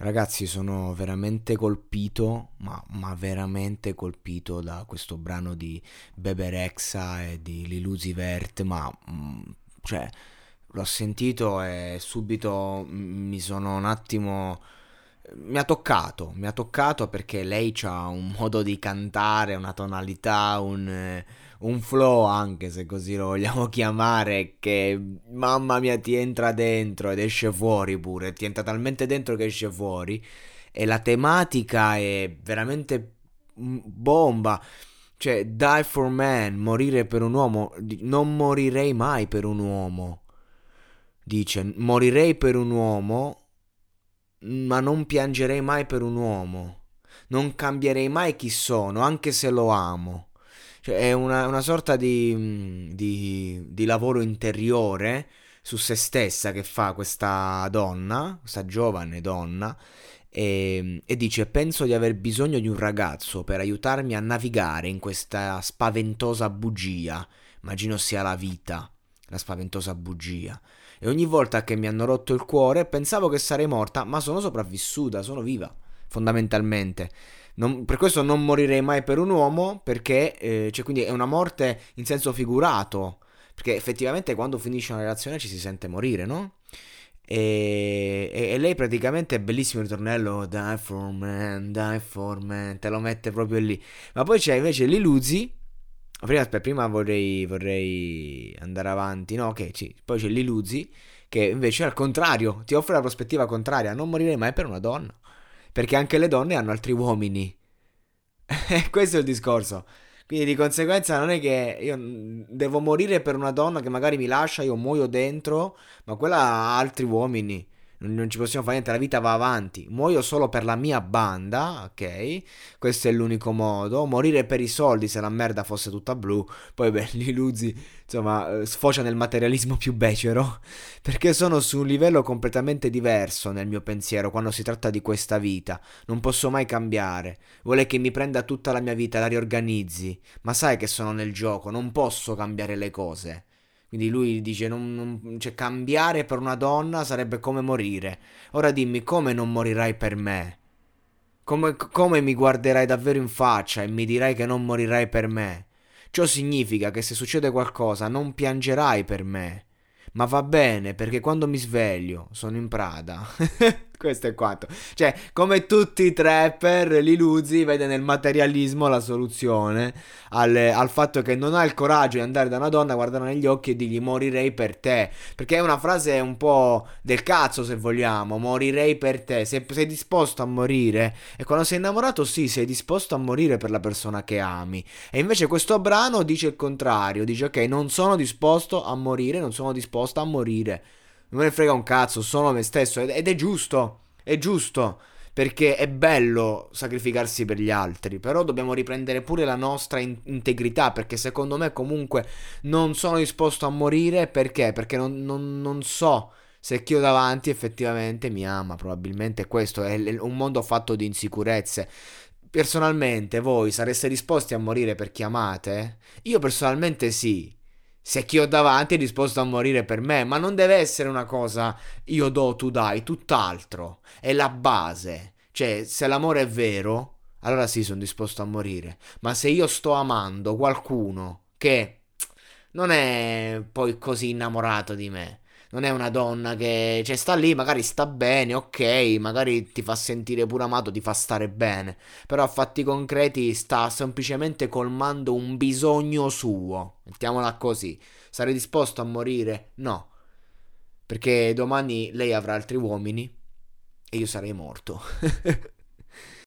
Ragazzi, sono veramente colpito, ma, ma, veramente colpito da questo brano di Beberexa e di Lilusi Vert, ma mm, cioè l'ho sentito e subito mi sono un attimo mi ha toccato, mi ha toccato perché lei ha un modo di cantare, una tonalità, un, un flow anche se così lo vogliamo chiamare, che mamma mia ti entra dentro ed esce fuori pure, ti entra talmente dentro che esce fuori e la tematica è veramente bomba. Cioè, die for man, morire per un uomo, non morirei mai per un uomo. Dice, morirei per un uomo ma non piangerei mai per un uomo. Non cambierei mai chi sono, anche se lo amo. Cioè, è una, una sorta di, mm, di, di, lavoro interiore su se stessa che fa questa donna, questa giovane donna, e, e dice: Penso di aver bisogno di un ragazzo per aiutarmi a navigare in questa spaventosa bugia. Immagino sia la vita, la spaventosa bugia e ogni volta che mi hanno rotto il cuore pensavo che sarei morta, ma sono sopravvissuta, sono viva, fondamentalmente. Non, per questo non morirei mai per un uomo, perché eh, cioè, quindi è una morte in senso figurato, perché effettivamente quando finisce una relazione ci si sente morire, no? E, e, e, lei praticamente è bellissimo il ritornello Die for man, die for man, te lo mette proprio lì. Ma poi c'è invece Liluzi Prima, aspetta, prima vorrei, vorrei, andare avanti. No, ok, sì. Poi c'è l'Iluzzi che invece al contrario ti offre la prospettiva contraria. Non morirei mai per una donna. Perché anche le donne hanno altri uomini. Questo è il discorso. Quindi di conseguenza non è che io devo morire per una donna che magari mi lascia, io muoio dentro, ma quella ha altri uomini non ci possiamo fare niente, la vita va avanti. Muoio solo per la mia banda, ok? Questo è l'unico modo. Morire per i soldi se la merda fosse tutta blu. Poi, beh, gli Luzzi, insomma, eh, sfocia nel materialismo più becero. Perché sono su un livello completamente diverso nel mio pensiero quando si tratta di questa vita. Non posso mai cambiare. Vuole che mi prenda tutta la mia vita, la riorganizzi. Ma sai che sono nel gioco, non posso cambiare le cose. Quindi lui dice: non, non, cioè, cambiare per una donna sarebbe come morire. Ora dimmi come non morirai per me. Come, come mi guarderai davvero in faccia e mi dirai che non morirai per me. Ciò significa che se succede qualcosa non piangerai per me. Ma va bene perché quando mi sveglio sono in Prada. Questo è quanto. Cioè, come tutti i trapper, l'Iluzzi vede nel materialismo la soluzione al, al, fatto che non ha il coraggio di andare da una donna, guardarla negli occhi e dirgli morirei per te. Perché è una frase un po' del cazzo, se vogliamo. Morirei per te. Se sei disposto a morire. E quando sei innamorato, sì, sei disposto a morire per la persona che ami. E invece questo brano dice il contrario. Dice, ok, non sono disposto a morire, non sono disposto a morire non me ne frega un cazzo, sono me stesso ed, è giusto, è giusto. Perché è bello sacrificarsi per gli altri, però dobbiamo riprendere pure la nostra in- integrità, perché secondo me comunque non sono disposto a morire, perché? Perché non, non, non so se chi ho davanti effettivamente mi ama, probabilmente questo è un mondo fatto di insicurezze. Personalmente voi sareste disposti a morire per chi amate? Io personalmente sì, se chi ho davanti è disposto a morire per me, ma non deve essere una cosa io do, tu dai, tutt'altro, è la base. Cioè, se l'amore è vero, allora sì, sono disposto a morire, ma se io sto amando qualcuno che non è poi così innamorato di me, non è una donna che cioè, sta lì, magari sta bene, ok, magari ti fa sentire pure amato, ti fa stare bene, però a fatti concreti sta semplicemente colmando un bisogno suo, mettiamola così. Sarei disposto a morire? No, perché domani lei avrà altri uomini e io sarei morto.